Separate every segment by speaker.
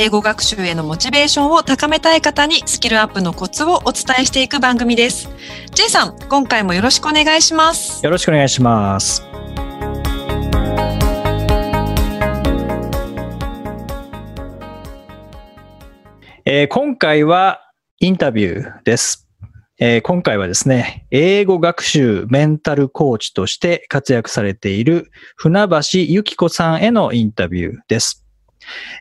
Speaker 1: 英語学習へのモチベーションを高めたい方にスキルアップのコツをお伝えしていく番組です。J さん、今回もよろしくお願いします。
Speaker 2: よろしくお願いしますえー今回はインタビューです、えー今回はですね、英語学習メンタルコーチとして活躍されている船橋由紀子さんへのインタビューです。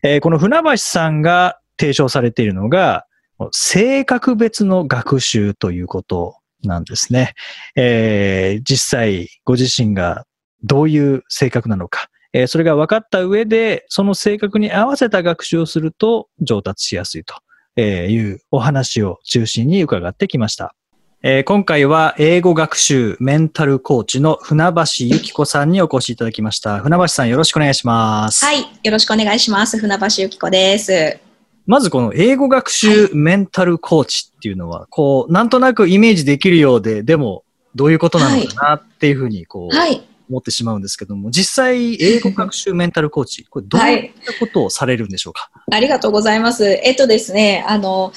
Speaker 2: えーこの船橋さんが提唱されているのが、性格別の学習ということなんですね。えー実際ご自身がどういう性格なのか、えーそれが分かった上で、その性格に合わせた学習をすると上達しやすいとえいうお話を中心に伺ってきました。えー今回は英語学習メンタルコーチの船橋由紀子さんにお越しいただきました。船橋さんよろしくお願いします。
Speaker 3: はい、よろしくお願いします。船橋由紀子です。
Speaker 2: まずこの英語学習メンタルコーチっていうのは、こう、なんとなくイメージできるようで、でもどういうことなのかなっていうふうにこう、
Speaker 3: はい、
Speaker 2: 思ってしまうんですけども、実際英語学習メンタルコーチ、これどういったことをされるんでしょうか、
Speaker 3: ありがとうございます。えっとですね、あの、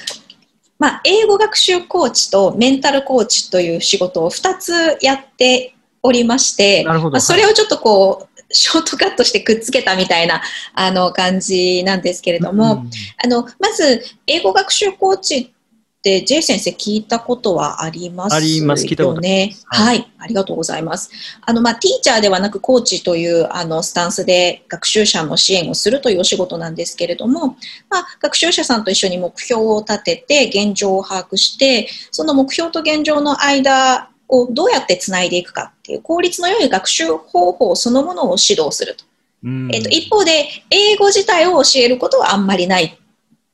Speaker 3: まあ、英語学習コーチとメンタルコーチという仕事を2つやっておりまして、
Speaker 2: なるほど。
Speaker 3: まあそれをちょっとこう、ショートカットしてくっつけたみたいなあの感じなんですけれども、
Speaker 2: うん。
Speaker 3: あのまず英語学習コーチ J 先生聞いたことはあります
Speaker 2: あります聞いたこと
Speaker 3: ね。
Speaker 2: は
Speaker 3: はい、ありがとうございます。あのまあティーチャーではなくコーチというあのスタンスで学習者の支援をするというお仕事なんですけれども、まあ学習者さんと一緒に目標を立てて現状を把握して、その目標と現状の間をどうやってつないでいくかっていう効率の良い学習方法そのものを指導すると。
Speaker 2: うん
Speaker 3: えっと、一方で、英語自体を教えることはあんまりない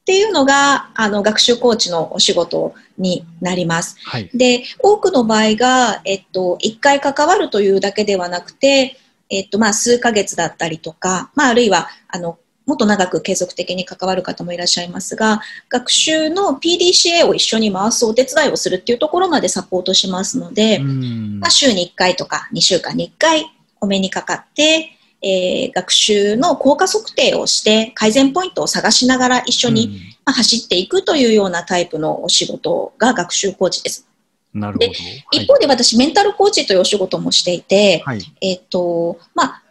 Speaker 3: っていうのが、あの、学習コーチのお仕事になります。
Speaker 2: はい。
Speaker 3: で、多くの場合が、えっと、一回関わるというだけではなくて、えっと、まあ、数ヶ月だったりとか、まあ、あるいは、あの、もっと長く継続的に関わる方もいらっしゃいますが、学習の PDCA を一緒に回すお手伝いをするっていうところまでサポートしますので、
Speaker 2: うん
Speaker 3: まあ、週に1回とか2週間に1回お目にかかって、えー学習の効果測定をして改善ポイントを探しながら一緒に、まあ、走っていくというようなタイプのお仕事が学習コーチです。
Speaker 2: うんなるほど。
Speaker 3: で一方で私メンタルコーチというお仕事もしていて、
Speaker 2: はい。
Speaker 3: えっ、と、まあ、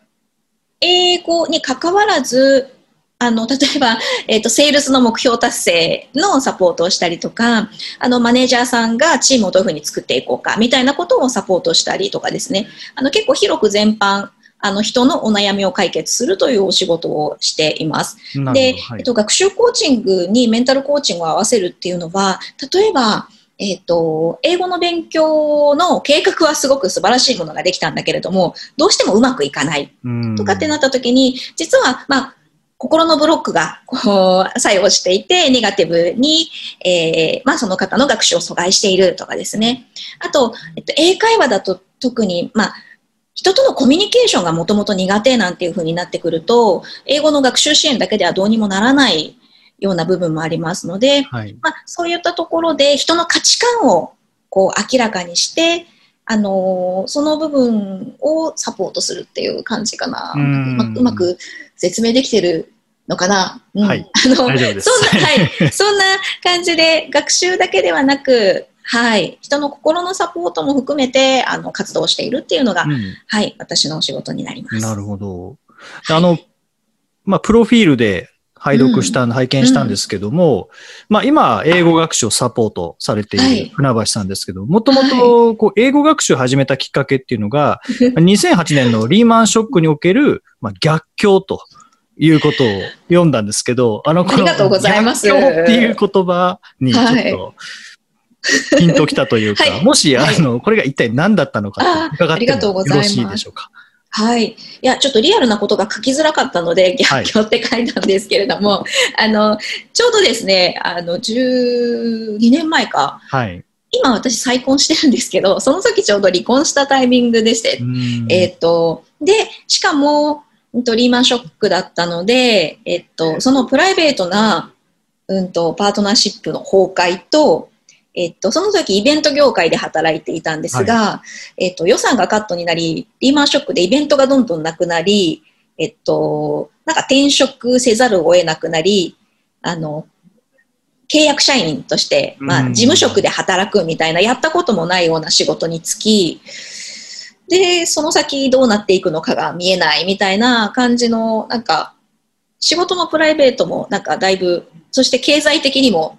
Speaker 3: 英語に関わらず、あの、例えば、えっ、と、セールスの目標達成のサポートをしたりとか、あの、マネージャーさんがチームをどういうふうに作っていこうか、みたいなことをサポートしたりとかですね。あの、結構広く全般、あの、人のお悩みを解決するというお仕事をしています。で、
Speaker 2: はい
Speaker 3: えっと、学習コーチングにメンタルコーチングを合わせるっていうのは、例えば、えっと、英語の勉強の計画はすごく素晴らしいものができたんだけれども、どうしてもうまくいかない
Speaker 2: うん
Speaker 3: とかってなった時に、実は、まあ、心のブロックがこう作用していて、ネガティブに、えーまあ、その方の学習を阻害しているとかですね。あと、えっと、英会話だと特に、まあ、人とのコミュニケーションがもともと苦手なんていう風になってくると、英語の学習支援だけではどうにもならないような部分もありますので、
Speaker 2: はい。
Speaker 3: まあ、そういったところで人の価値観をこう明らかにして、あのーその部分をサポートするっていう感じかな。
Speaker 2: うん
Speaker 3: まうまく説明できてるのかな。うん
Speaker 2: はい
Speaker 3: あのそんな、はい。そんな感じで学習だけではなく、はい。人の心のサポートも含めて、あの、活動しているっていうのが、
Speaker 2: うん
Speaker 3: はい。私のお仕事になります。
Speaker 2: なるほど。あの、まあ、プロフィールで拝読した、拝見したんですけども、まあ、今、英語学習をサポートされて
Speaker 3: はいい
Speaker 2: る船橋さんですけど、もともと、こう、英語学習を始めたきっかけっていうのが、2008年のリーマンショックにおける、まあ、逆境ということを読んだんですけど、あの、この
Speaker 3: ありがとうございます
Speaker 2: 逆境っていう言葉にちょっと、ピンときたというか、
Speaker 3: はい
Speaker 2: もし、あ
Speaker 3: はい
Speaker 2: の、これが一体何だったのか
Speaker 3: あ
Speaker 2: 伺って
Speaker 3: ありがとう
Speaker 2: もよろ
Speaker 3: ございます
Speaker 2: しいでしょうか？
Speaker 3: はい。いや、ちょっとリアルなことが書きづらかったので、
Speaker 2: はい
Speaker 3: 逆境って書いたんですけれども、あの、ちょうどですね、あの、12年前か、
Speaker 2: はい。
Speaker 3: 今私再婚してるんですけど、その時ちょうど離婚したタイミングでして、
Speaker 2: うん
Speaker 3: えっ、と、で、しかも、リーマンショックだったので、えっ、と、そのプライベートな、うんと、パートナーシップの崩壊と、えっと、その時イベント業界で働いていたんですが、えっと、予算がカットになり、リーマンショックでイベントがどんどんなくなり、えっと、なんか転職せざるを得なくなり、あの、契約社員として、まあ、
Speaker 2: うん
Speaker 3: 事務職で働くみたいな、やったこともないような仕事に就き、で、その先どうなっていくのかが見えないみたいな感じの、なんか、仕事もプライベートも、なんかだいぶ、そして経済的にも、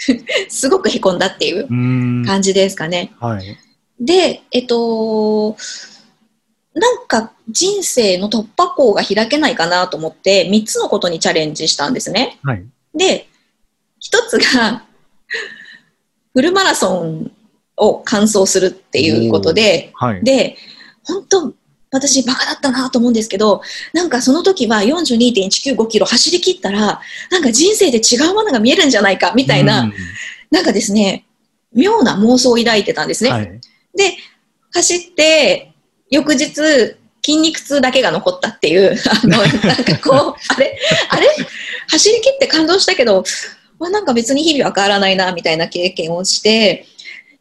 Speaker 3: すごくへこんだっていう
Speaker 2: うん
Speaker 3: 感じですかね。
Speaker 2: はい。
Speaker 3: で、えっと、なんか人生の突破口が開けないかなと思って、3つのことにチャレンジしたんですね。
Speaker 2: はい。
Speaker 3: で、一つが、フルマラソンを完走するっていうことで、
Speaker 2: はい。
Speaker 3: で、本当私バカだったなと思うんですけど、なんかその時は42.195キロ走り切ったら、なんか人生で違うものが見えるんじゃないかみたいな、
Speaker 2: うん
Speaker 3: なんかですね、妙な妄想を抱いてたんですね。
Speaker 2: はい。
Speaker 3: で、走って、翌日、筋肉痛だけが残ったっていう、あの、なんかこう、あれあれ？走り切って感動したけど、まあ、なんか別に日々は変わらないな、みたいな経験をして、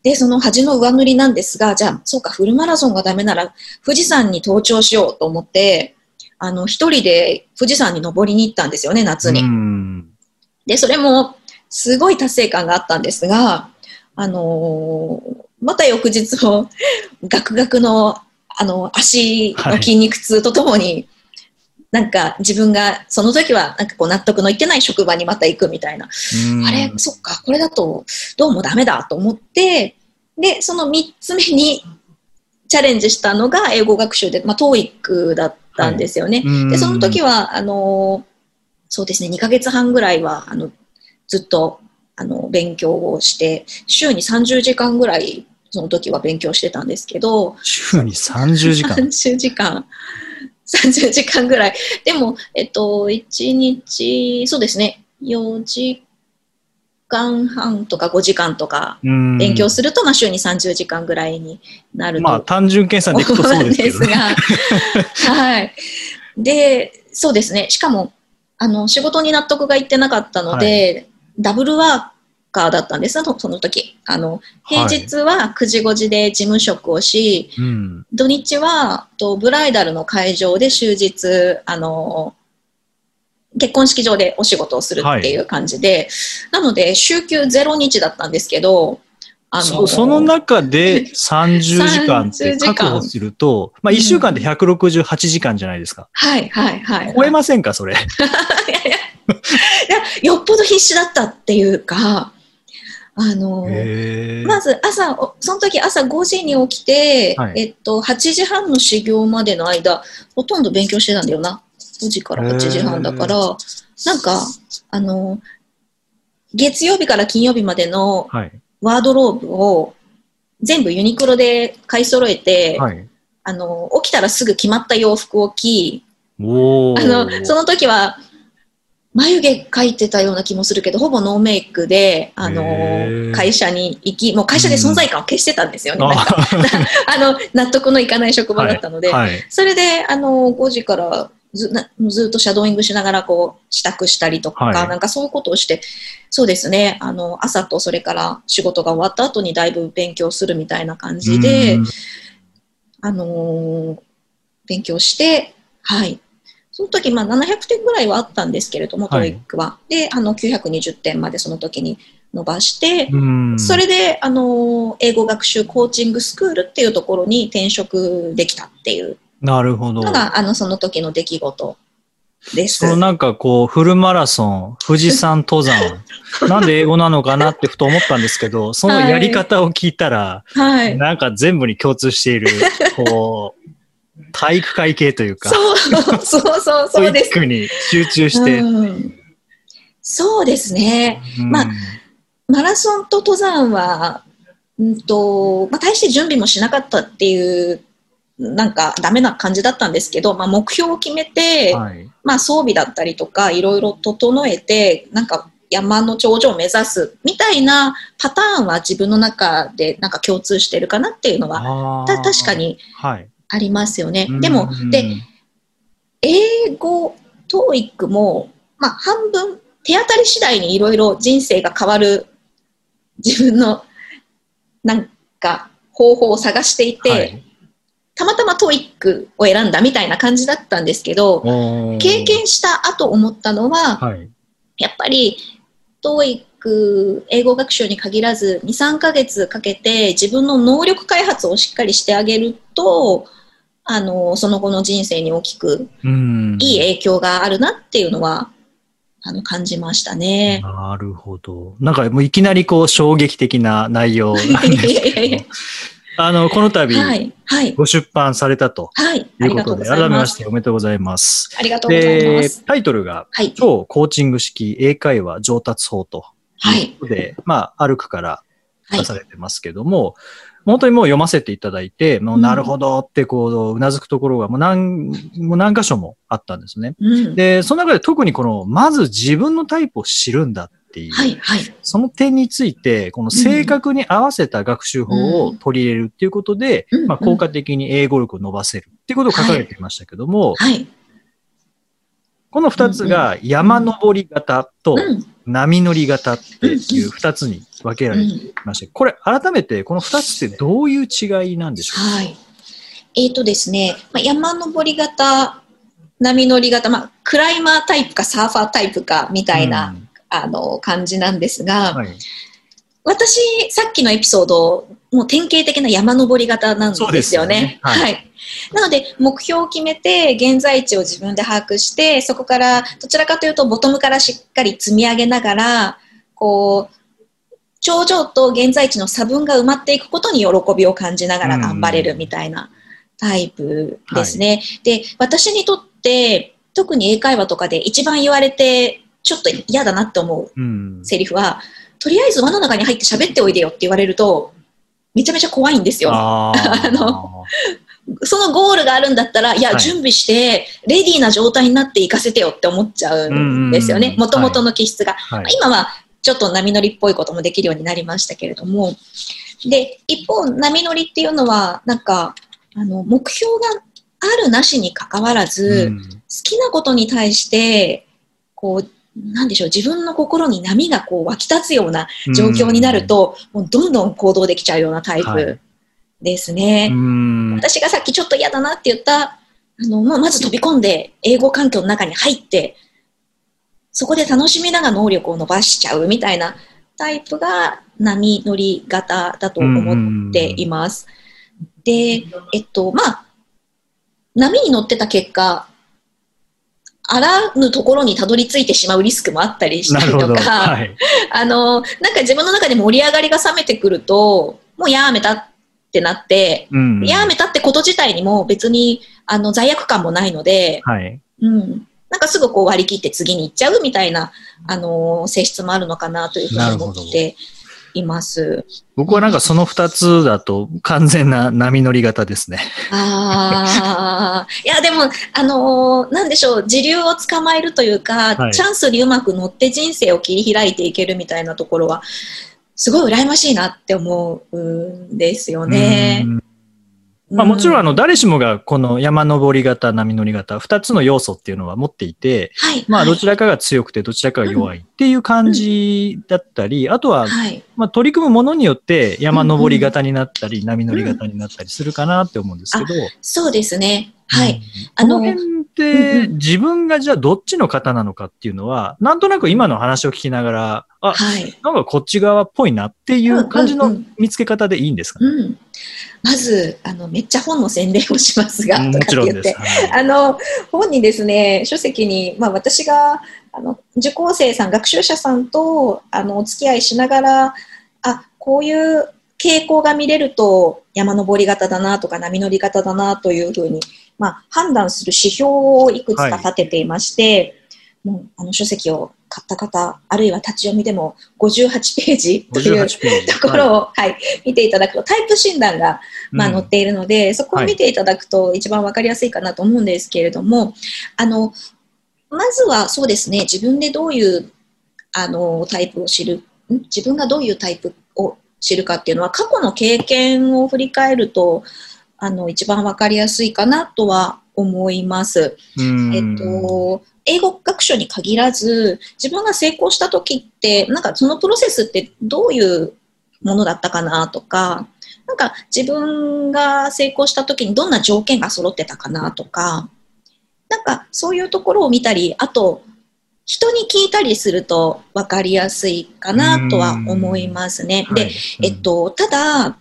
Speaker 3: で、その恥の上塗りなんですが、じゃあ、そうか、フルマラソンがダメなら、富士山に登頂しようと思って、あの、一人で富士山に登りに行ったんですよね、夏に。
Speaker 2: うん
Speaker 3: で、それもすごい達成感があったんですが、あのーまた翌日もガクガクの、あの、足の筋肉痛とともに、なんか自分がその時はなんかこう納得のいってない職場にまた行くみたいな、
Speaker 2: うん。
Speaker 3: あれ、そっか、これだとどうもダメだと思って、で、その3つ目にチャレンジしたのが英語学習で、まあ、TOEIC だったんですよね。
Speaker 2: うん。
Speaker 3: で、その時は、あの、そうですね、2ヶ月半ぐらいは、あの、ずっと、あの、勉強をして、週に30時間ぐらい、その時は勉強してたんですけど、
Speaker 2: 週に30時間。
Speaker 3: 30時間、30時間ぐらい。でも、えっと、1日、そうですね、4時間半とか5時間とか
Speaker 2: うん
Speaker 3: 勉強すると、まあ、週に30時間ぐらいになると
Speaker 2: まあ、単純計算でいくとそうですけどね。
Speaker 3: が、はい。で、そうですね。しかも、あの、仕事に納得がいってなかったので、ダブルワーカーだったんですそその時。あの、平日は9時5時で事務職をし、
Speaker 2: うん。
Speaker 3: 土日はとブライダルの会場で終日、あの、結婚式場でお仕事をするっていう感じで、なので、週休0日だったんですけど、あ
Speaker 2: そその中で30時間って
Speaker 3: 30時間
Speaker 2: 確保すると、まあ1週間で168時間じゃないですか。
Speaker 3: はいはいはい。
Speaker 2: 超えませんか、それ？
Speaker 3: いやいや、よっぽど必死だったっていうか、あの、まず朝、おその時朝5時に起きて、
Speaker 2: はい
Speaker 3: えっと、8時半の始業までの間、ほとんど勉強してたんだよな。5時から8時半だから、なんか、あの、月曜日から金曜日までの
Speaker 2: はい。
Speaker 3: ワードローブを全部ユニクロで買い揃えて、
Speaker 2: はい。
Speaker 3: あの、起きたらすぐ決まった洋服を着、あの、その時は、眉毛描いてたような気もするけど、ほぼノーメイクで、あ
Speaker 2: へ
Speaker 3: の
Speaker 2: ー、
Speaker 3: 会社に行き、もう会社で存在感を消してたんですよね。なんか、
Speaker 2: あ
Speaker 3: あの、納得のいかない職場だったので、
Speaker 2: はい。
Speaker 3: それで、あの、5時からずなずっとシャドーイングしながら、こう、支度したりとか、
Speaker 2: はい
Speaker 3: なんかそういうことをして、そうですね、あの、朝とそれから仕事が終わった後にだいぶ勉強するみたいな感じで、
Speaker 2: うん
Speaker 3: あのー勉強して、はい。その時、まあ、700点ぐらいはあったんですけれども、
Speaker 2: はい
Speaker 3: TOEIC は。で、あの、920点までその時に伸ばして、
Speaker 2: うん
Speaker 3: それで、あのー英語学習コーチングスクールっていうところに転職できたっていう
Speaker 2: なるほど
Speaker 3: の。が、あの、その時の出来事です。
Speaker 2: そのなんかこう、フルマラソン、富士山登山、なんで英語なのかなってふと思ったんですけど、そのやり方を聞いたら、
Speaker 3: はい。
Speaker 2: なんか全部に共通している、こう、体育会系というか、
Speaker 3: そう、そうそう、そうです。
Speaker 2: に集中して、
Speaker 3: うんそうですね。
Speaker 2: うん
Speaker 3: まあマラソンと登山は、うんとまあ、大して準備もしなかったっていう、なんかダメな感じだったんですけど、まあ、目標を決めて、
Speaker 2: はい。
Speaker 3: まあ、装備だったりとか、いろいろ整えて、なんか山の頂上を目指すみたいなパターンは自分の中でなんか共通してるかなっていうのはた確かにありますよね。でも、で、英語、TOEIC も、まあ、半分手当たり次第にいろいろ人生が変わる自分のなんか方法を探していて、はい、たまたま TOEIC を選んだみたいな感じだったんですけど、経験した後思ったのは、はい、やっぱり TOEIC 英語学習に限らず2、3ヶ月かけて自分の能力開発をしっかりしてあげると、あの、その後の人生に大きくいい影響があるなっていうのは、あの、感じましたね。
Speaker 2: なるほど。なんかもういきなりこう衝撃的な内容なんですけど。あの、この度、ご出版されたということで、改めましておめでとうございます。
Speaker 3: ありがとうございます。
Speaker 2: タイトルが、超コーチング式英会話上達法ということで、まあ、歩くから出されてますけども、本当にもう読ませていただいて、もうなるほどってこう、うなずくところがもう何、もう何箇所もあったんですね。うん、で、その中で特にこの、まず自分のタイプを知るんだっていう、はいはい、その点について、この正確に合わせた学習法を取り入れるっていうことで、うん、まあ、効果的に英語力を伸ばせるっていうことを書かれていましたけども、はいはい。この二つが山登り型と波乗り型っていう二つに分けられていまして、これ改めてこの二つってどういう違いなんでしょう？かはい。
Speaker 3: えっ、ー、とですね、まあ、山登り型、波乗り型、まあ、クライマータイプかサーファータイプかみたいな、うん、あの感じなんですが、はい、私、さっきのエピソード、もう典型的な山登り型なんですよね。よねはい、はい。なので、目標を決めて、現在地を自分で把握して、そこから、どちらかというと、ボトムからしっかり積み上げながら、こう、頂上と現在地の差分が埋まっていくことに喜びを感じながら頑張れるみたいなタイプですね。はい、で、私にとって、特に英会話とかで一番言われて、ちょっと嫌だなって思うセリフは、とりあえず輪の中に入って喋っておいでよって言われると、めちゃめちゃ怖いんですよ。あ のそのゴールがあるんだったら、いや、はい、準備して、レディーな状態になって行かせてよって思っちゃうんですよね。もともとの気質が。はい、今は、ちょっと波乗りっぽいこともできるようになりましたけれども。で、一方、波乗りっていうのは、なんか、あの、目標があるなしにかかわらず、好きなことに対して、こう、なんでしょう、自分の心に波がこう湧き立つような状況になると、もうどんどん行動できちゃうようなタイプですね。私がさっきちょっと嫌だなって言った、あの、まあ、まず飛び込んで、英語環境の中に入って、そこで楽しみながら能力を伸ばしちゃうみたいなタイプが波乗り型だと思っています。で、えっと、まあ、波に乗ってた結果、あらぬところにたどり着いてしまうリスクもあったりしたりとか、はい、あの、なんか自分の中で盛り上がりが冷めてくると、もうやめたってなって、うん、やめたってこと自体にも別にあの罪悪感もないので、はい、うん、なんかすぐこう割り切って次に行っちゃうみたいな、あのー、性質もあるのかなというふうに思っています。
Speaker 2: 僕はなんかその二つだと完全な波乗り型ですね。
Speaker 3: ああ。いや、でも、あのー、なんでしょう、時流を捕まえるというか、はい、チャンスにうまく乗って人生を切り開いていけるみたいなところは、すごい羨ましいなって思うんですよね。
Speaker 2: まあもちろんあの誰しもがこの山登り型、波乗り型、二つの要素っていうのは持っていて、はい、まあどちらかが強くてどちらかが弱いっていう感じだったり、あとは、まあ取り組むものによって山登り型になったり、波乗り型になったりするかなって思うんですけど。
Speaker 3: そうですね。はい。
Speaker 2: あの、自分がじゃあどっちの方なのかっていうのは、なんとなく今の話を聞きながら、あ、はい、なんかこっち側っぽいなっていう感じの見つけ方でいいんですかね？うん。うん、
Speaker 3: まず、あの、めっちゃ本の宣伝をしますが、
Speaker 2: もちろんです。
Speaker 3: はい、あの、本にですね、書籍に、まあ私が、あの、受講生さん、学習者さんと、あの、お付き合いしながら、あ、こういう傾向が見れると山登り型だなとか波乗り型だなというふうに、まあ、判断する指標をいくつか立てていまして、はい、もうあの書籍を買った方、あるいは立ち読みでも58ページというところを、はい、はい、見ていただくと、タイプ診断が、まあ、載っているので、うん、そこを見ていただくと一番わかりやすいかなと思うんですけれども、あの、まずはそうですね、自分でどういうあの、タイプを知る、ん？自分がどういうタイプを知るかっていうのは、過去の経験を振り返ると、あの、一番わかりやすいかなとは思います。
Speaker 2: うん
Speaker 3: えっと、英語学習に限らず、自分が成功した時って、なんかそのプロセスってどういうものだったかなとか、なんか自分が成功した時にどんな条件が揃ってたかなとか、なんかそういうところを見たり、あと、人に聞いたりすると分かりやすいかなとは思いますね。で、
Speaker 2: はい
Speaker 3: えっと、ただ、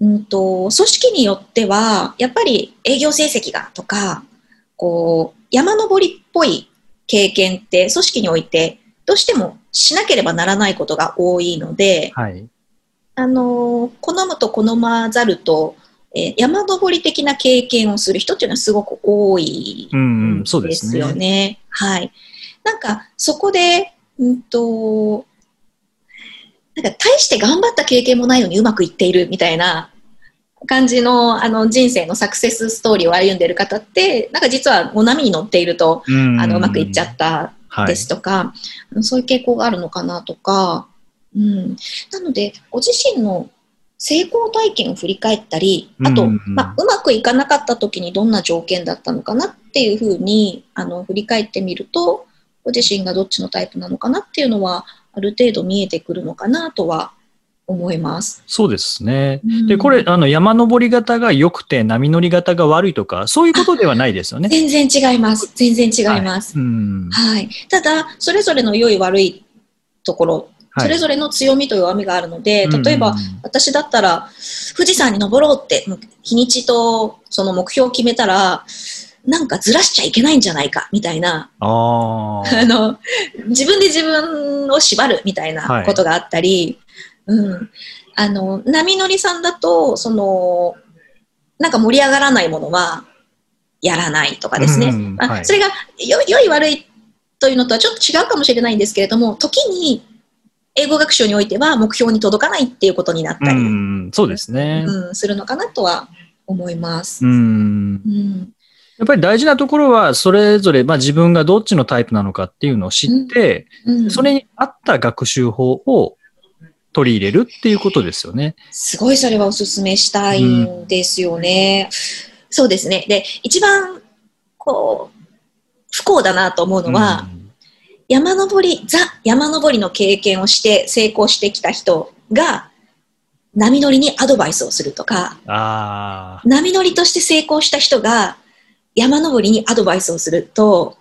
Speaker 3: うんと、組織によっては、やっぱり営業成績がとか、こう、山登りっぽい経験って組織において、どうしてもしなければならないことが多いので、
Speaker 2: はい。
Speaker 3: あの、好むと好まざると、えー山登り的な経験をする人っていうのはすごく多い
Speaker 2: うん、うん、そうで
Speaker 3: ですすよ
Speaker 2: ね。
Speaker 3: ね。はい。なんか、そこで、うんと、なんか、大して頑張った経験もないのにうまくいっているみたいな感じの、あの、人生のサクセスストーリーを歩んでいる方って、なんか実はお波に乗っていると、
Speaker 2: うん。
Speaker 3: あの、うまくいっちゃった
Speaker 2: はい
Speaker 3: ですとか、そういう傾向があるのかなとか、うん。なので、ご自身の成功体験を振り返ったり、あと、
Speaker 2: うん
Speaker 3: まあ、うまくいかなかった時にどんな条件だったのかなっていうふうに、あの、振り返ってみると、ご自身がどっちのタイプなのかなっていうのは、ある程度見えてくるのかなとは思います。
Speaker 2: そうですね。
Speaker 3: うん
Speaker 2: で、これ、あの、山登り型が良くて波乗り型が悪いとか、そういうことではないですよね。
Speaker 3: 全然違います。全然違います。
Speaker 2: うん。
Speaker 3: はい。ただ、それぞれの良い悪いところ、それぞれの強みと弱みがあるので、例えば、
Speaker 2: うん
Speaker 3: 私だったら、富士山に登ろうって、日にちとその目標を決めたら、なんかずらしちゃいけないんじゃないか、みたいな、
Speaker 2: ああ。
Speaker 3: あの、自分で自分を縛るみたいなことがあったり、うん。あの、波乗りさんだと、その、なんか盛り上がらないものは、やらないとかですね。
Speaker 2: はい
Speaker 3: それがよ良い悪いというのとはちょっと違うかもしれないんですけれども、時に英語学習においては目標に届かないっていうことになったり、
Speaker 2: うん、そうですね。
Speaker 3: うん、するのかなとは思います。
Speaker 2: うん。
Speaker 3: うん
Speaker 2: やっぱり大事なところは、それぞれ、まあ自分がどっちのタイプなのかっていうのを知って、
Speaker 3: うん
Speaker 2: それに合った学習法を取り入れるっていうことですよね。
Speaker 3: すごいそれはお勧めしたいんですよね。そうですね。で、一番、こう、不幸だなと思うのは、山登り、ザ山登りの経験をして成功してきた人が、波乗りにアドバイスをするとか。波乗りとして成功した人が山登りにアドバイスをすると、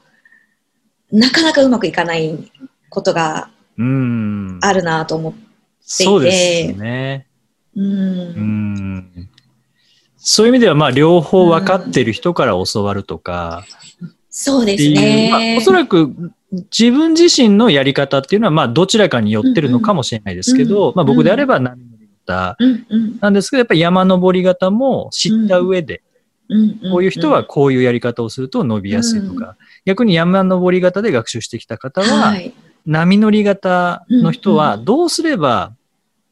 Speaker 3: なかなかうまくいかないことが
Speaker 2: うん。
Speaker 3: あるなと思って、
Speaker 2: そうですね。
Speaker 3: うん
Speaker 2: うん。そういう意味では、まあ両方分かってる人から教わるとか、
Speaker 3: そうです
Speaker 2: っていう、まあ
Speaker 3: ね。
Speaker 2: おそらく自分自身のやり方っていうのは、まあどちらかに寄ってるのかもしれないですけど、
Speaker 3: うん
Speaker 2: まあ僕であれば波乗なんですけど、やっぱり山登り型も知った上で、こういう人はこういうやり方をすると伸びやすいとか、逆に山登り型で学習してきた方は、
Speaker 3: はい、
Speaker 2: 波乗り型の人は
Speaker 3: うんう
Speaker 2: どうすれば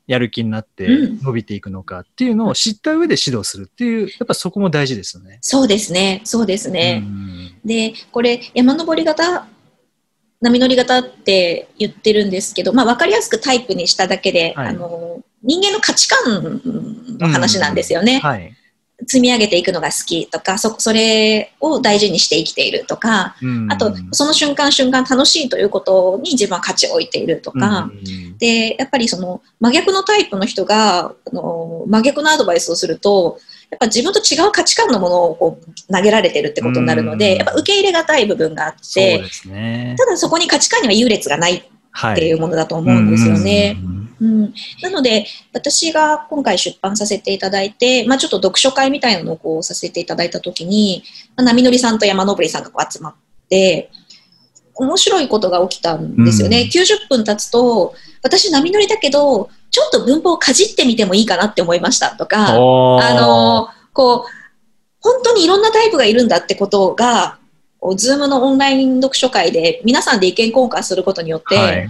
Speaker 2: やる気になって
Speaker 3: うん
Speaker 2: 伸びていくのかっていうのを知った上で指導するっていう、やっぱそこも大事ですよね。
Speaker 3: そうですね。そうですね。
Speaker 2: うん
Speaker 3: で、これ、山登り型、波乗り型って言ってるんですけど、まあ、わかりやすくタイプにしただけで、
Speaker 2: はい
Speaker 3: あの、人間の価値観の話なんですよね。
Speaker 2: はい。
Speaker 3: 積み上げていくのが好きとか、そ、それを大事にして生きているとか、
Speaker 2: うん。
Speaker 3: あと、その瞬間瞬間楽しいということに自分は価値を置いているとか、
Speaker 2: うん
Speaker 3: で、やっぱりその真逆のタイプの人が、あの真逆のアドバイスをすると、やっぱ自分と違う価値観のものをこう投げられてるってことになるの
Speaker 2: うん。
Speaker 3: で、やっぱ受け入れがたい部分があって、
Speaker 2: ね。
Speaker 3: ただそこに価値観には優劣がないっ
Speaker 2: は
Speaker 3: ていうものだと思うんですよね。
Speaker 2: うん
Speaker 3: うん、なので、私が今回出版させていただいて、まあ、ちょっと読書会みたいなのをこうさせていただいたときに、まあ、波乗りさんと山登りさんがこう集まって、面白いことが起きたんですよね。
Speaker 2: うん。
Speaker 3: 90分経つと、私波乗りだけど、ちょっと文法をかじってみてもいいかなって思いましたとか、あのこう、本当にいろんなタイプがいるんだってことが、ズームのオンライン読書会で皆さんで意見交換することによって、
Speaker 2: はい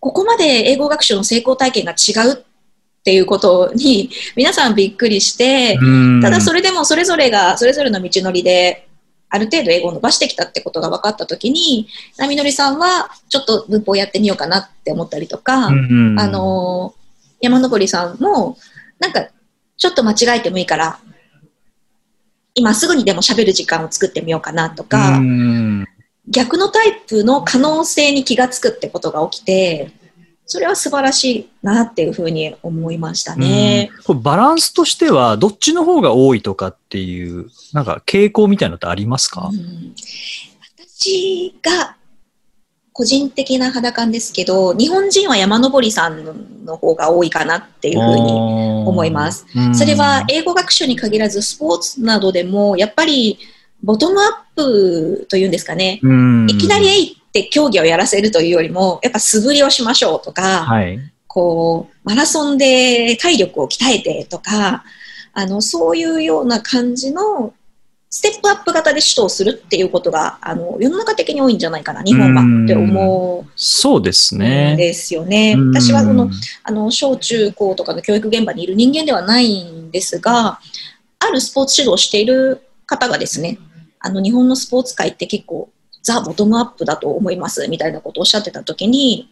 Speaker 3: ここまで英語学習の成功体験が違うっていうことに皆さんびっくりして、
Speaker 2: うん。
Speaker 3: ただそれでもそれぞれがそれぞれの道のりである程度英語を伸ばしてきたってことが分かったときに、波乗りさんはちょっと文法やってみようかなって思ったりとか、
Speaker 2: うん。うん
Speaker 3: あ、のー山登りさんも、なんか、ちょっと間違えてもいいから、今すぐにでも喋る時間を作ってみようかなとか、
Speaker 2: うん
Speaker 3: 逆のタイプの可能性に気がつくってことが起きて、それは素晴らしいなっていうふうに思いましたね。
Speaker 2: これバランスとしては、どっちの方が多いとかっていう、なんか傾向みたいなのってありますか？
Speaker 3: うん。私が個人的な肌感ですけど、日本人は山登りさんの方が多いかなっていうふうに思います。
Speaker 2: うん。
Speaker 3: それは英語学習に限らずスポーツなどでもやっぱりボトムアップというんですかね、
Speaker 2: うん
Speaker 3: いきなりえいって競技をやらせるというよりもやっぱ素振りをしましょうとか、
Speaker 2: はい。
Speaker 3: こうマラソンで体力を鍛えてとかあのそういうような感じのステップアップ型で指導するっていうことがあの世の中的に多いんじゃないかな日本はって思
Speaker 2: そうです
Speaker 3: うん
Speaker 2: ね。
Speaker 3: ですよね。
Speaker 2: うん
Speaker 3: 私はそのあの小中高とかの教育現場にいる人間ではないんですが、あるスポーツ指導をしている方がですね、あの日本のスポーツ界って結構ザ・ボトムアップだと思いますみたいなことをおっしゃってた時に、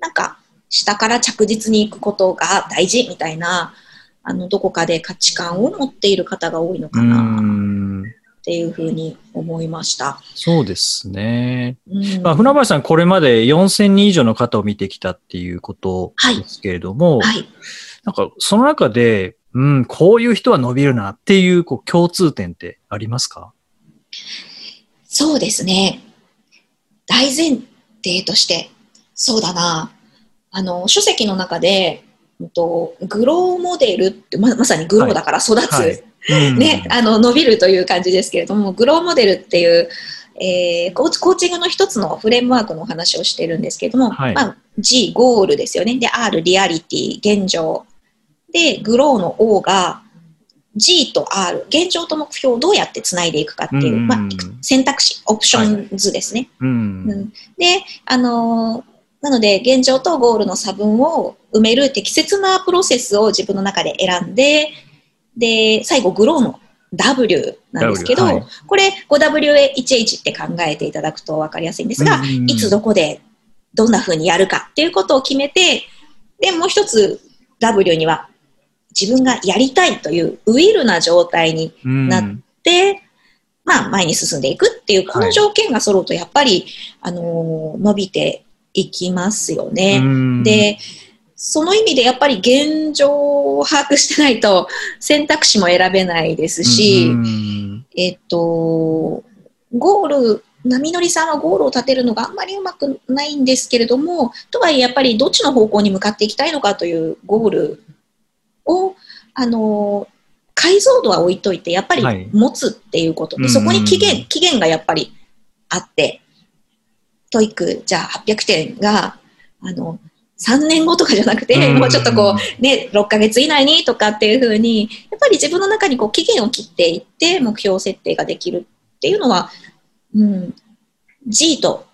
Speaker 3: なんか下から着実に行くことが大事みたいな、あのどこかで価値観を持っている方が多いのか
Speaker 2: う
Speaker 3: な。
Speaker 2: ん
Speaker 3: っていうふうに思いました。
Speaker 2: そうですね。
Speaker 3: うん
Speaker 2: まあ、船橋さん、これまで4000人以上の方を見てきたっていうことですけれども、
Speaker 3: はい。
Speaker 2: なんかその中で、うん、こういう人は伸びるなっていうこう共通点ってありますか？
Speaker 3: そうですね。大前提として、そうだな。あの、書籍の中で、うんとグローモデルってままさにグローだから育つ、
Speaker 2: はい。うん。
Speaker 3: ね、あの伸びるという感じですけれどもグローモデルっていう、えーコーチコーチングの一つのフレームワークのお話をしているんですけれども、
Speaker 2: はい。
Speaker 3: まあ、G ゴールですよね。で R リアリティ現状。でグローの O が G と R 現状と目標をどうやってつないでいくかっていう、
Speaker 2: うん。
Speaker 3: まあ、選択肢オプション図ですね、
Speaker 2: うん。
Speaker 3: うん。で、あのーなので、現状とゴールの差分を埋める適切なプロセスを自分の中で選んで、で、最後、グローの W なんですけど、
Speaker 2: W はい。
Speaker 3: これ 5WHH って考えていただくと分かりやすいんですが、
Speaker 2: うん。
Speaker 3: いつどこでどんな風にやるかっていうことを決めて、で、もう一つ W には自分がやりたいというウィルな状態に
Speaker 2: うん。
Speaker 3: なで、まあ、前に進んでいくっていう、この条件が揃うと、やっぱり、あのー伸びていきますよね。
Speaker 2: うん。
Speaker 3: で、その意味でやっぱり現状を把握してないと選択肢も選べないですし、
Speaker 2: うん。
Speaker 3: えっと、ゴール、波乗りさんはゴールを立てるのがあんまりうまくないんですけれども、とはいえやっぱりどっちの方向に向かっていきたいのかというゴールを、あの、解像度は置いといて、やっぱり
Speaker 2: はい。
Speaker 3: 持つっていうことで、
Speaker 2: うん。
Speaker 3: そこに期限、期限がやっぱりあって、TOEIC、じゃあ800点が、あの、3年後とかじゃなくて、
Speaker 2: うん。
Speaker 3: もうちょっとこう、ね、6ヶ月以内にとかっていうふうに、やっぱり自分の中にこう期限を切っていって、目標設定ができるっていうのは、うん、G と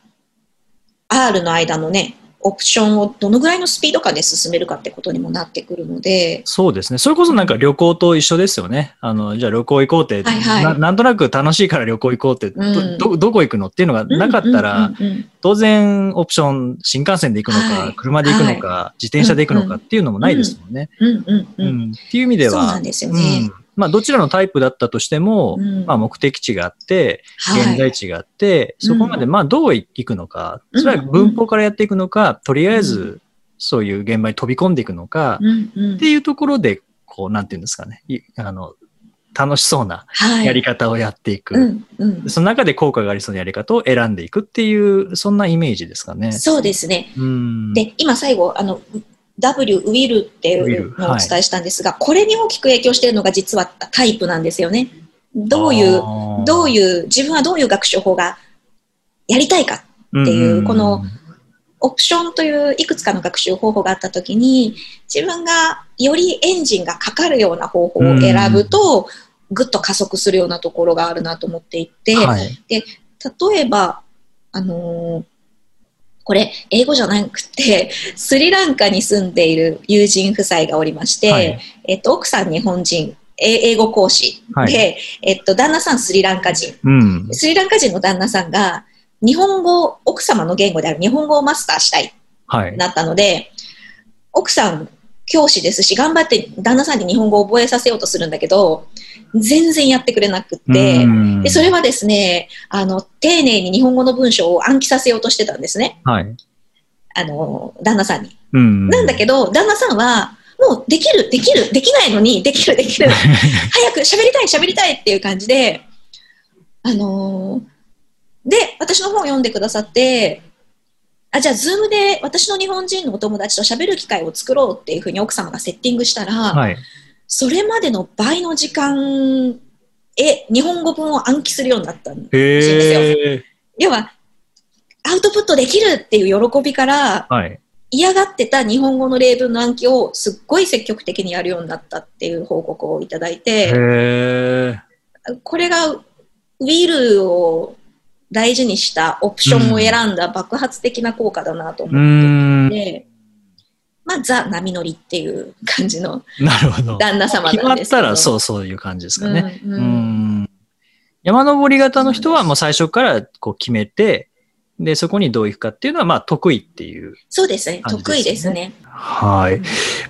Speaker 3: R の間のね、オプションをどのぐらいのスピード感で進めるかってことにもなってくるので、
Speaker 2: そうですね。それこそなんか旅行と一緒ですよね。あの、じゃあ旅行行こうって、
Speaker 3: はいはい。
Speaker 2: ななんとなく楽しいから旅行行こうって、
Speaker 3: うん。
Speaker 2: どどどこ行くのっていうのがなかったら、当然オプション、新幹線で行くのか、
Speaker 3: はい。
Speaker 2: 車で行くのか、自転車で行くのかっていうのもないですもんね。っていう意味では
Speaker 3: そうなん、ですよ
Speaker 2: う
Speaker 3: ね
Speaker 2: ん。まあどちらのタイプだったとしても、
Speaker 3: うん
Speaker 2: まあ目的地があって、
Speaker 3: はい
Speaker 2: 現在地があって、そこまでまあどう行くのか、
Speaker 3: うん
Speaker 2: それは文法からやっていくのか、とりあえずそういう現場に飛び込んでいくのか、っていうところで、こう、なんていうんですかね、いあの、楽しそうな
Speaker 3: はい
Speaker 2: やり方をやっていく。
Speaker 3: うんうん
Speaker 2: その中で効果がありそうなやり方を選んでいくっていう、そんなイメージですかね。
Speaker 3: そうですね。
Speaker 2: うん。
Speaker 3: で、今最後、あの、W、ウィルっていうのをお伝えしたんですが、これに大きく影響しているのが実はタイプなんですよね。どういう、どう
Speaker 2: う
Speaker 3: いう、自分はどういう学習法がやりたいか。っていうこの、オプションといういくつかの学習方法があったときに、自分がよりエンジンがかかるような方法を選ぶと、ぐっと加速するようなところがあるなと思っていて、
Speaker 2: はい。
Speaker 3: 例えば、あのーこれ、英語じゃなくて、スリランカに住んでいる友人夫妻がおりまして、
Speaker 2: はい
Speaker 3: えっと、奥さん日本人、え英語講師で、
Speaker 2: はい
Speaker 3: えっと、旦那さんスリランカ人。
Speaker 2: うん。
Speaker 3: スリランカ人の旦那さんが、日本語、奥様の言語である日本語をマスターしたい
Speaker 2: はい。
Speaker 3: なったので、奥さん教師ですし、頑張って旦那さんに日本語を覚えさせようとするんだけど、全然やってくれなくって、
Speaker 2: うん
Speaker 3: でそれはですね、あの、丁寧に日本語の文章を暗記させようとしてたんですね。
Speaker 2: はい。
Speaker 3: あの、旦那さんに。
Speaker 2: うん。
Speaker 3: なんだけど、旦那さんは、もうできる、できる、できないのに、できる、できる、早く喋りたい、喋りたいっていう感じで、あのーで、私の本を読んでくださって、あ、じゃあ、ズームで私の日本人のお友達と喋る機会を作ろうっていうふうに奥様がセッティングしたら、
Speaker 2: はい。
Speaker 3: それまでの倍の時間、え、日本語文を暗記するようになったんですよ。要は、アウトプットできるっていう喜びから、
Speaker 2: はい。
Speaker 3: 嫌がってた日本語の例文の暗記をすっごい積極的にやるようになったっていう報告をいただい
Speaker 2: へ
Speaker 3: て、
Speaker 2: え。
Speaker 3: これがウィルを大事にしたオプションを選んだ爆発的な効果だなと
Speaker 2: う
Speaker 3: 思
Speaker 2: ん
Speaker 3: っ。ていて、まあ、ザ・波乗りっていう感じの
Speaker 2: なるほど。
Speaker 3: 旦那様
Speaker 2: 決まっ
Speaker 3: なんですけど。
Speaker 2: たらそうそういう感じですかね。
Speaker 3: うん
Speaker 2: う
Speaker 3: うん
Speaker 2: ん。山登り型の人はもう最初からこう決めて、で、そこにどう行くかっていうのはまあ得意っていう。
Speaker 3: そうですね。得意ですね。
Speaker 2: はい。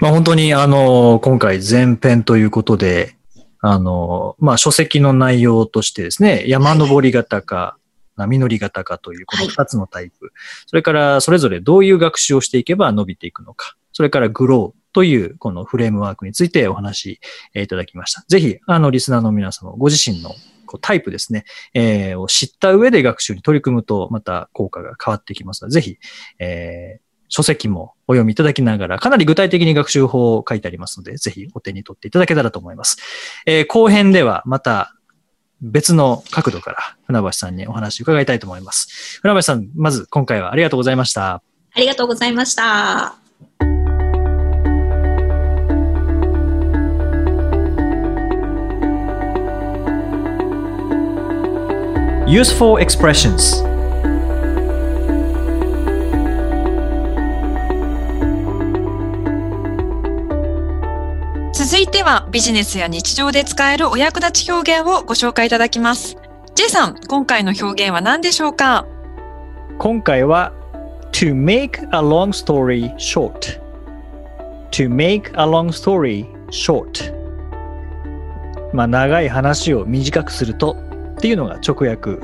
Speaker 2: まあ本当にあの、今回前編ということで、あの、まあ書籍の内容としてですね、山登り型か、波乗り型かというこの二つのタイプ、それからそれぞれどういう学習をしていけば伸びていくのか、それからグローというこのフレームワークについてお話しいただきました。ぜひ、あの、リスナーの皆様、ご自身のこうタイプですね、えーを知った上で学習に取り組むと、また効果が変わってきますので、ぜひ、えー書籍もお読みいただきながら、かなり具体的に学習法を書いてありますので、ぜひお手に取っていただけたらと思います。えー後編ではまた別の角度から船橋さんにお話を伺いたいと思います。船橋さん、まず今回はありがとうございました。
Speaker 3: ありがとうございました。
Speaker 2: Useful expressions
Speaker 1: 続いてはビジネスや日常で使えるお役立ち表現をご紹介いただきます。J さん、今回の表現は何でしょうか
Speaker 2: 今回は to make a long story short to make a long story short まあ長い話を短くするとっていうのが直訳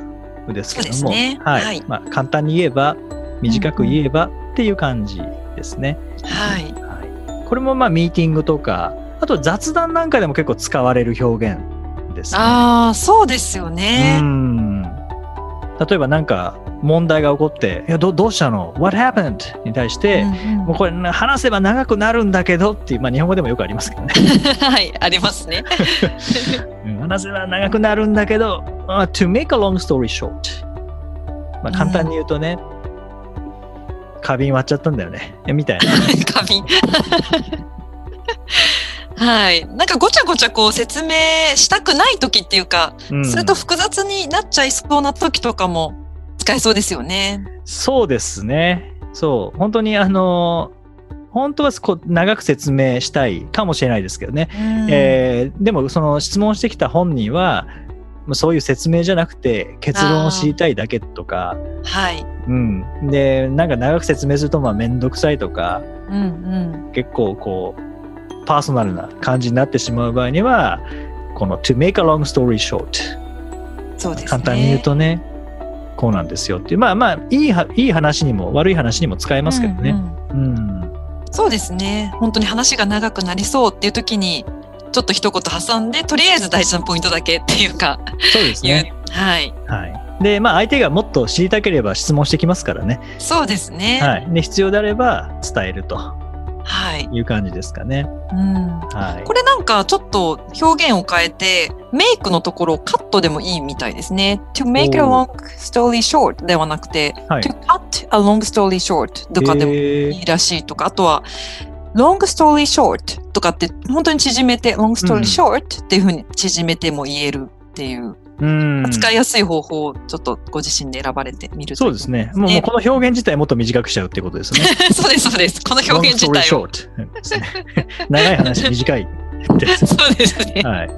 Speaker 2: ですけども
Speaker 1: ね。
Speaker 2: はい、
Speaker 1: はい。
Speaker 2: まあ、簡単に言えば短く言えばっていう感じですね、
Speaker 1: はい。
Speaker 2: はい、これもまあミーティングとかあと雑談なんかでも結構使われる表現ですね。
Speaker 1: ああ、そうですよ
Speaker 2: う
Speaker 1: ね。
Speaker 2: ん例えばなんか問題が起こって、いやどどうしたの ?What happened? に対して、もうこれな話せば長くなるんだけどっていう、まあ日本語でもよくありますけどね。
Speaker 1: はい、ありますね。
Speaker 2: う ん話せば長くなるんだけど、あ to make a long story short。まあ簡単に言うとね、花瓶割っちゃったんだよね。えみたいな。
Speaker 1: 花瓶。はい。なんかごちゃごちゃこう説明したくない時っていうか、
Speaker 2: うん
Speaker 1: それと複雑になっちゃいそうな時とかも使えそうですよね。
Speaker 2: そうですね。そう。本当にあの、本当はこう長く説明したいかもしれないですけどね。
Speaker 1: うん
Speaker 2: えーでもその質問してきた本人はまあそういう説明じゃなくて結論を知りたいだけとか、
Speaker 1: はい。
Speaker 2: うん、でなんか長く説明するとまあ面倒くさいとか
Speaker 1: うんうん。
Speaker 2: 結構こうパーソナルな感じになってしまう場合にはこの to make a long story short
Speaker 1: そうですね。
Speaker 2: 簡単に言うとねこうなんですよっていうまあまあいいはいい話にも悪い話にも使えますけどね。
Speaker 1: うんそうですね。本当に話が長くなりそうっていう時に、ちょっと一言挟んで、とりあえず大事なポイントだけっていうか、
Speaker 2: そうですね。
Speaker 1: はい。
Speaker 2: はい。で、まあ相手がもっと知りたければ質問してきますからね。
Speaker 1: そうですね。
Speaker 2: はい。で、必要であれば伝えると
Speaker 1: はい。
Speaker 2: いう感じですかね。
Speaker 1: うん。
Speaker 2: はい
Speaker 1: こ。れなんかちょっと表現を変えて、メイクのところをカットでもいいみたいですね。to make a
Speaker 2: お
Speaker 1: long story short ではなくて、
Speaker 2: はい
Speaker 1: to cut a long story short とかでもいいらしいとか、あとは long story short とかって本当に縮めて long story short っていうふうに縮めても言えるっていう、
Speaker 2: うん。
Speaker 1: 使いやすい方法をちょっとご自身で選ばれてみると
Speaker 2: そうですね。もうこの表現自体もっと短くしちゃうってことですね。
Speaker 1: そうです、そうです。この表現自体を。
Speaker 2: 長い話短い。
Speaker 1: そうですね。
Speaker 2: はい。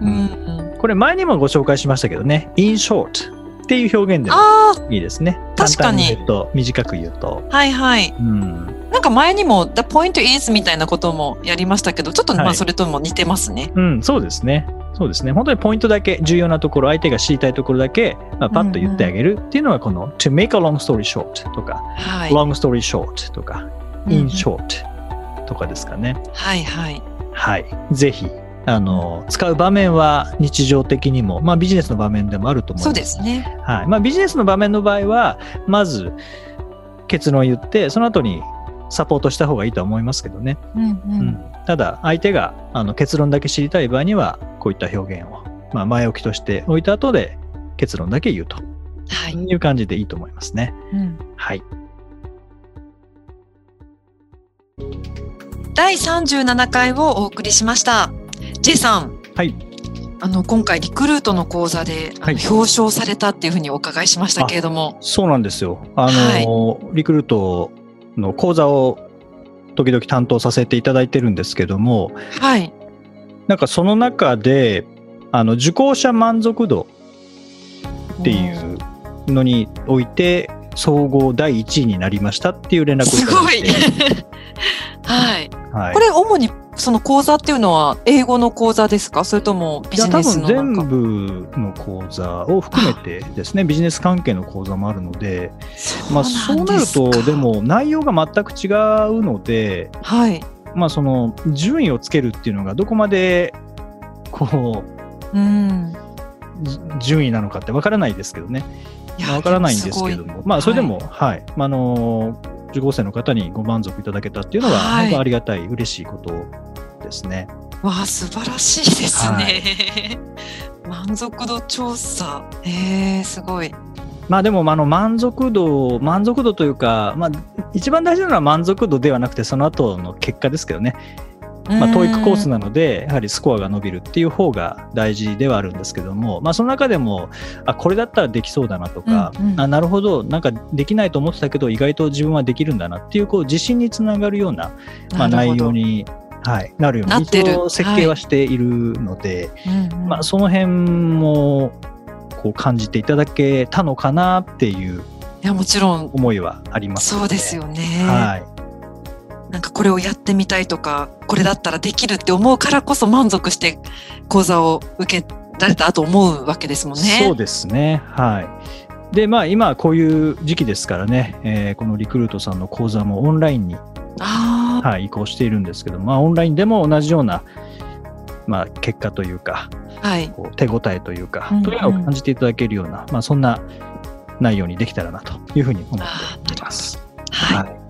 Speaker 1: うん、
Speaker 2: これ前にもご紹介しましたけどね、in short っていう表現でも
Speaker 1: あ
Speaker 2: いいですね。
Speaker 1: 確かに
Speaker 2: と、短く言うと。
Speaker 1: あ、はいはい。
Speaker 2: うん。
Speaker 1: なんか前にも The point is みたいなこともやりましたけど、ちょっとま
Speaker 2: はい
Speaker 1: あそれとも似てますね。
Speaker 2: うん、そうですね。そうですね。本当にポイントだけ、重要なところ、相手が知りたいところだけ、まあ、パッと言ってあげるっていうのが、この to make a long story short とか、
Speaker 1: はい。
Speaker 2: long story short とか、in short とかですかね。
Speaker 1: はいはい。
Speaker 2: はい。ぜひ、あの、使う場面は日常的にも、まあビジネスの場面でもあると思います。
Speaker 1: そうですね。
Speaker 2: はい。まあビジネスの場面の場合は、まず結論を言って、その後にサポートした方がいいとは思いますけどね。
Speaker 1: うんう。
Speaker 2: うんん、ただ、相手があの結論だけ知りたい場合には、こういった表現を、まあ、前置きとして置いた後で結論だけ言うと
Speaker 1: はい。
Speaker 2: いう感じでいいと思いますね。
Speaker 1: うん
Speaker 2: はい。
Speaker 1: 第37回をお送りしました。J さん。
Speaker 2: はい。
Speaker 1: あの、今回リクルートの講座で、
Speaker 2: はい
Speaker 1: 表彰されたっていうふうにお伺いしましたけれども。
Speaker 2: そうなんですよ。あの、リクルートの講座を時々担当させていただいてるんですけども、
Speaker 1: はい。
Speaker 2: なんかその中で、あの、受講者満足度っていうのにおいて、総合第1位になりましたっていう連絡をい
Speaker 1: すごい
Speaker 2: ただいて。。
Speaker 1: はい。
Speaker 2: はい
Speaker 1: これ主にその講座っていうのは英語の講座ですか？それともビジネス
Speaker 2: 分
Speaker 1: のなんか？
Speaker 2: 全部の講座を含めてですね、ビジネス関係の講座もあるので、まあそうなると、でも内容が全く違うので、
Speaker 1: はい。
Speaker 2: まあその順位をつけるっていうのがどこまでこ
Speaker 1: うん。
Speaker 2: うじ順位なのかってわからないですけどね。わからないんですけれども、まあそれでも、
Speaker 1: は
Speaker 2: はい、まああの、受講生の方にご満足いただけたっていうのは、
Speaker 1: はい
Speaker 2: 本当ありがたい、嬉しいことですね。
Speaker 1: わあ、素晴らしいですね。満足度調査。えー、すごい。
Speaker 2: まあでも、あの、満足度、満足度というか、まあ、一番大事なのは満足度ではなくて、その後の結果ですけどね。まあ、 TOEIC コースなので、やはりスコアが伸びるっていう方が大事ではあるんですけども、まあ、その中でも、あ、これだったらできそうだなとか、
Speaker 1: うんうん。
Speaker 2: あ、なるほど、なんかできないと思ってたけど、意外と自分はできるんだなっていう、こう、自信につながるような、まあ、内容に、はい、なるように、一応設計はしているので、
Speaker 1: うんうん。
Speaker 2: まあ、その辺も、こう、感じていただけたのかなっていう
Speaker 1: いや、もちろん、
Speaker 2: 思いはあります、
Speaker 1: そうですよね。
Speaker 2: はい。
Speaker 1: なんかこれをやってみたいとか、これだったらできるって思うからこそ満足して講座を受けられたと思うわけですもんね。
Speaker 2: そうですね。はい。で、まあ今こういう時期ですからね、えーこのリクルートさんの講座もオンラインに、はい、移行しているんですけど、まあオンラインでも同じような、まあ結果というか、
Speaker 1: はい。
Speaker 2: こう手応えというか、
Speaker 1: うんうん
Speaker 2: というのを感じていただけるような、まあそんな内容にできたらなというふうに思っています。
Speaker 1: はい。
Speaker 2: はい。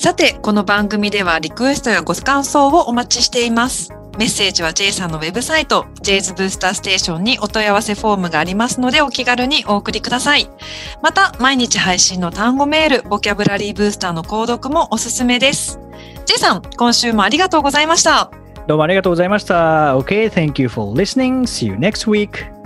Speaker 1: さて、この番組ではリクエストやご感想をお待ちしています。メッセージは J さんのウェブサイト、J's ブースターステーションにお問い合わせフォームがありますので、お気軽にお送りください。また、毎日配信の単語メール、ボキャブラリーブースターの購読もおすすめです。J さん、今週もありがとうございました。
Speaker 2: どうもありがとうございました。Okay, thank you for listening. See you next week.